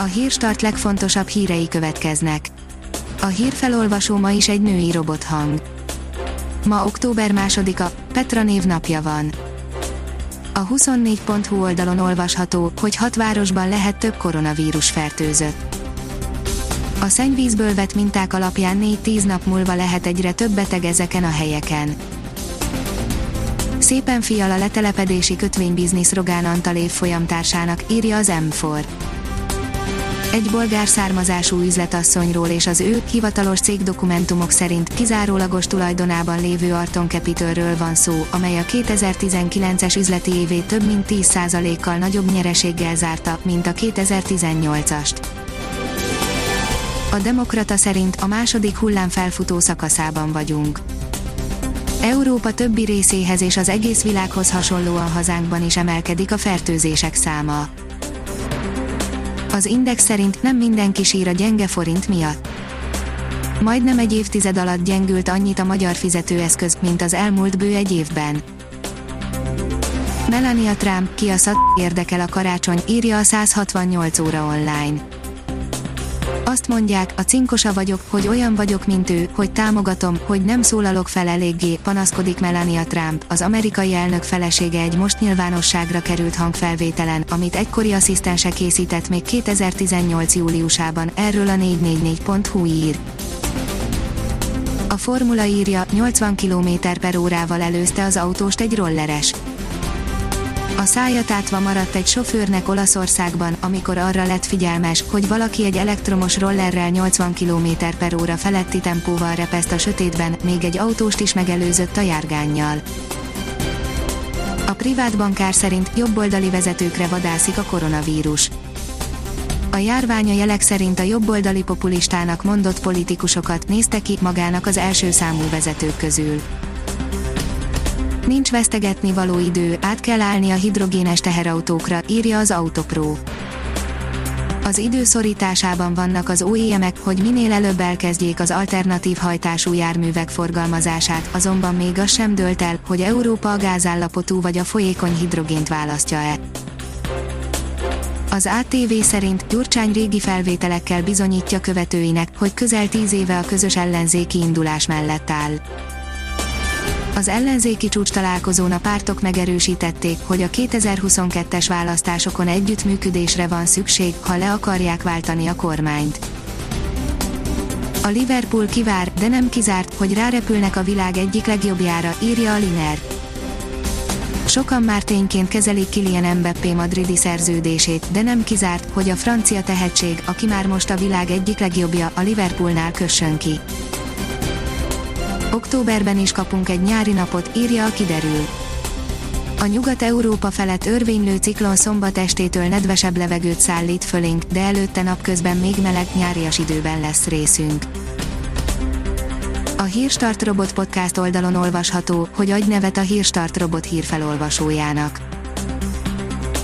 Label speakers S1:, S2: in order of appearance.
S1: A hírstart legfontosabb hírei következnek. A hírfelolvasó ma is egy női robothang. Ma október másodika, Petra név napja van. A 24.hu oldalon olvasható, hogy hat városban lehet több koronavírus fertőzött. A szennyvízből vett minták alapján 4-10 nap múlva lehet egyre több beteg ezeken a helyeken. Szépen fial a letelepedési kötvénybiznisz Rogán Antal évfolyamtársának, írja az M4 egy bolgár származású üzletasszonyról és az ő, hivatalos cégdokumentumok szerint kizárólagos tulajdonában lévő Arton Capitalről van szó, amely a 2019-es üzleti évét több mint 10%-kal nagyobb nyereséggel zárta, mint a 2018-ast. A Demokrata szerint a második hullám felfutó szakaszában vagyunk. Európa többi részéhez és az egész világhoz hasonlóan hazánkban is emelkedik a fertőzések száma az Index szerint nem mindenki sír a gyenge forint miatt. Majdnem egy évtized alatt gyengült annyit a magyar fizetőeszköz, mint az elmúlt bő egy évben. Melania Trump, ki a szat érdekel a karácsony, írja a 168 óra online. Azt mondják, a cinkosa vagyok, hogy olyan vagyok, mint ő, hogy támogatom, hogy nem szólalok fel eléggé, panaszkodik Melania Trump, az amerikai elnök felesége egy most nyilvánosságra került hangfelvételen, amit egykori asszisztense készített még 2018. júliusában, erről a 444.hu ír. A formula írja, 80 km per órával előzte az autóst egy rolleres. A szája tátva maradt egy sofőrnek Olaszországban, amikor arra lett figyelmes, hogy valaki egy elektromos rollerrel 80 km per óra feletti tempóval repeszt a sötétben, még egy autóst is megelőzött a járgánnyal. A privát bankár szerint jobboldali vezetőkre vadászik a koronavírus. A járvány a jelek szerint a jobboldali populistának mondott politikusokat nézte ki magának az első számú vezetők közül Nincs vesztegetni való idő, át kell állni a hidrogénes teherautókra, írja az Autopro. Az időszorításában vannak az OEM-ek, hogy minél előbb elkezdjék az alternatív hajtású járművek forgalmazását, azonban még az sem dölt el, hogy Európa a gázállapotú vagy a folyékony hidrogént választja-e. Az ATV szerint Gyurcsány régi felvételekkel bizonyítja követőinek, hogy közel tíz éve a közös ellenzéki indulás mellett áll. Az ellenzéki csúcs találkozón a pártok megerősítették, hogy a 2022-es választásokon együttműködésre van szükség, ha le akarják váltani a kormányt. A Liverpool kivár, de nem kizárt, hogy rárepülnek a világ egyik legjobbjára, írja a Liner. Sokan már tényként kezelik Kylian Mbappé madridi szerződését, de nem kizárt, hogy a francia tehetség, aki már most a világ egyik legjobbja, a Liverpoolnál kössön ki. Októberben is kapunk egy nyári napot, írja a kiderül. A Nyugat-Európa felett örvénylő ciklon szombat estétől nedvesebb levegőt szállít fölénk, de előtte napközben még meleg nyárias időben lesz részünk. A Hírstart Robot podcast oldalon olvasható, hogy adj nevet a Hírstart Robot hírfelolvasójának.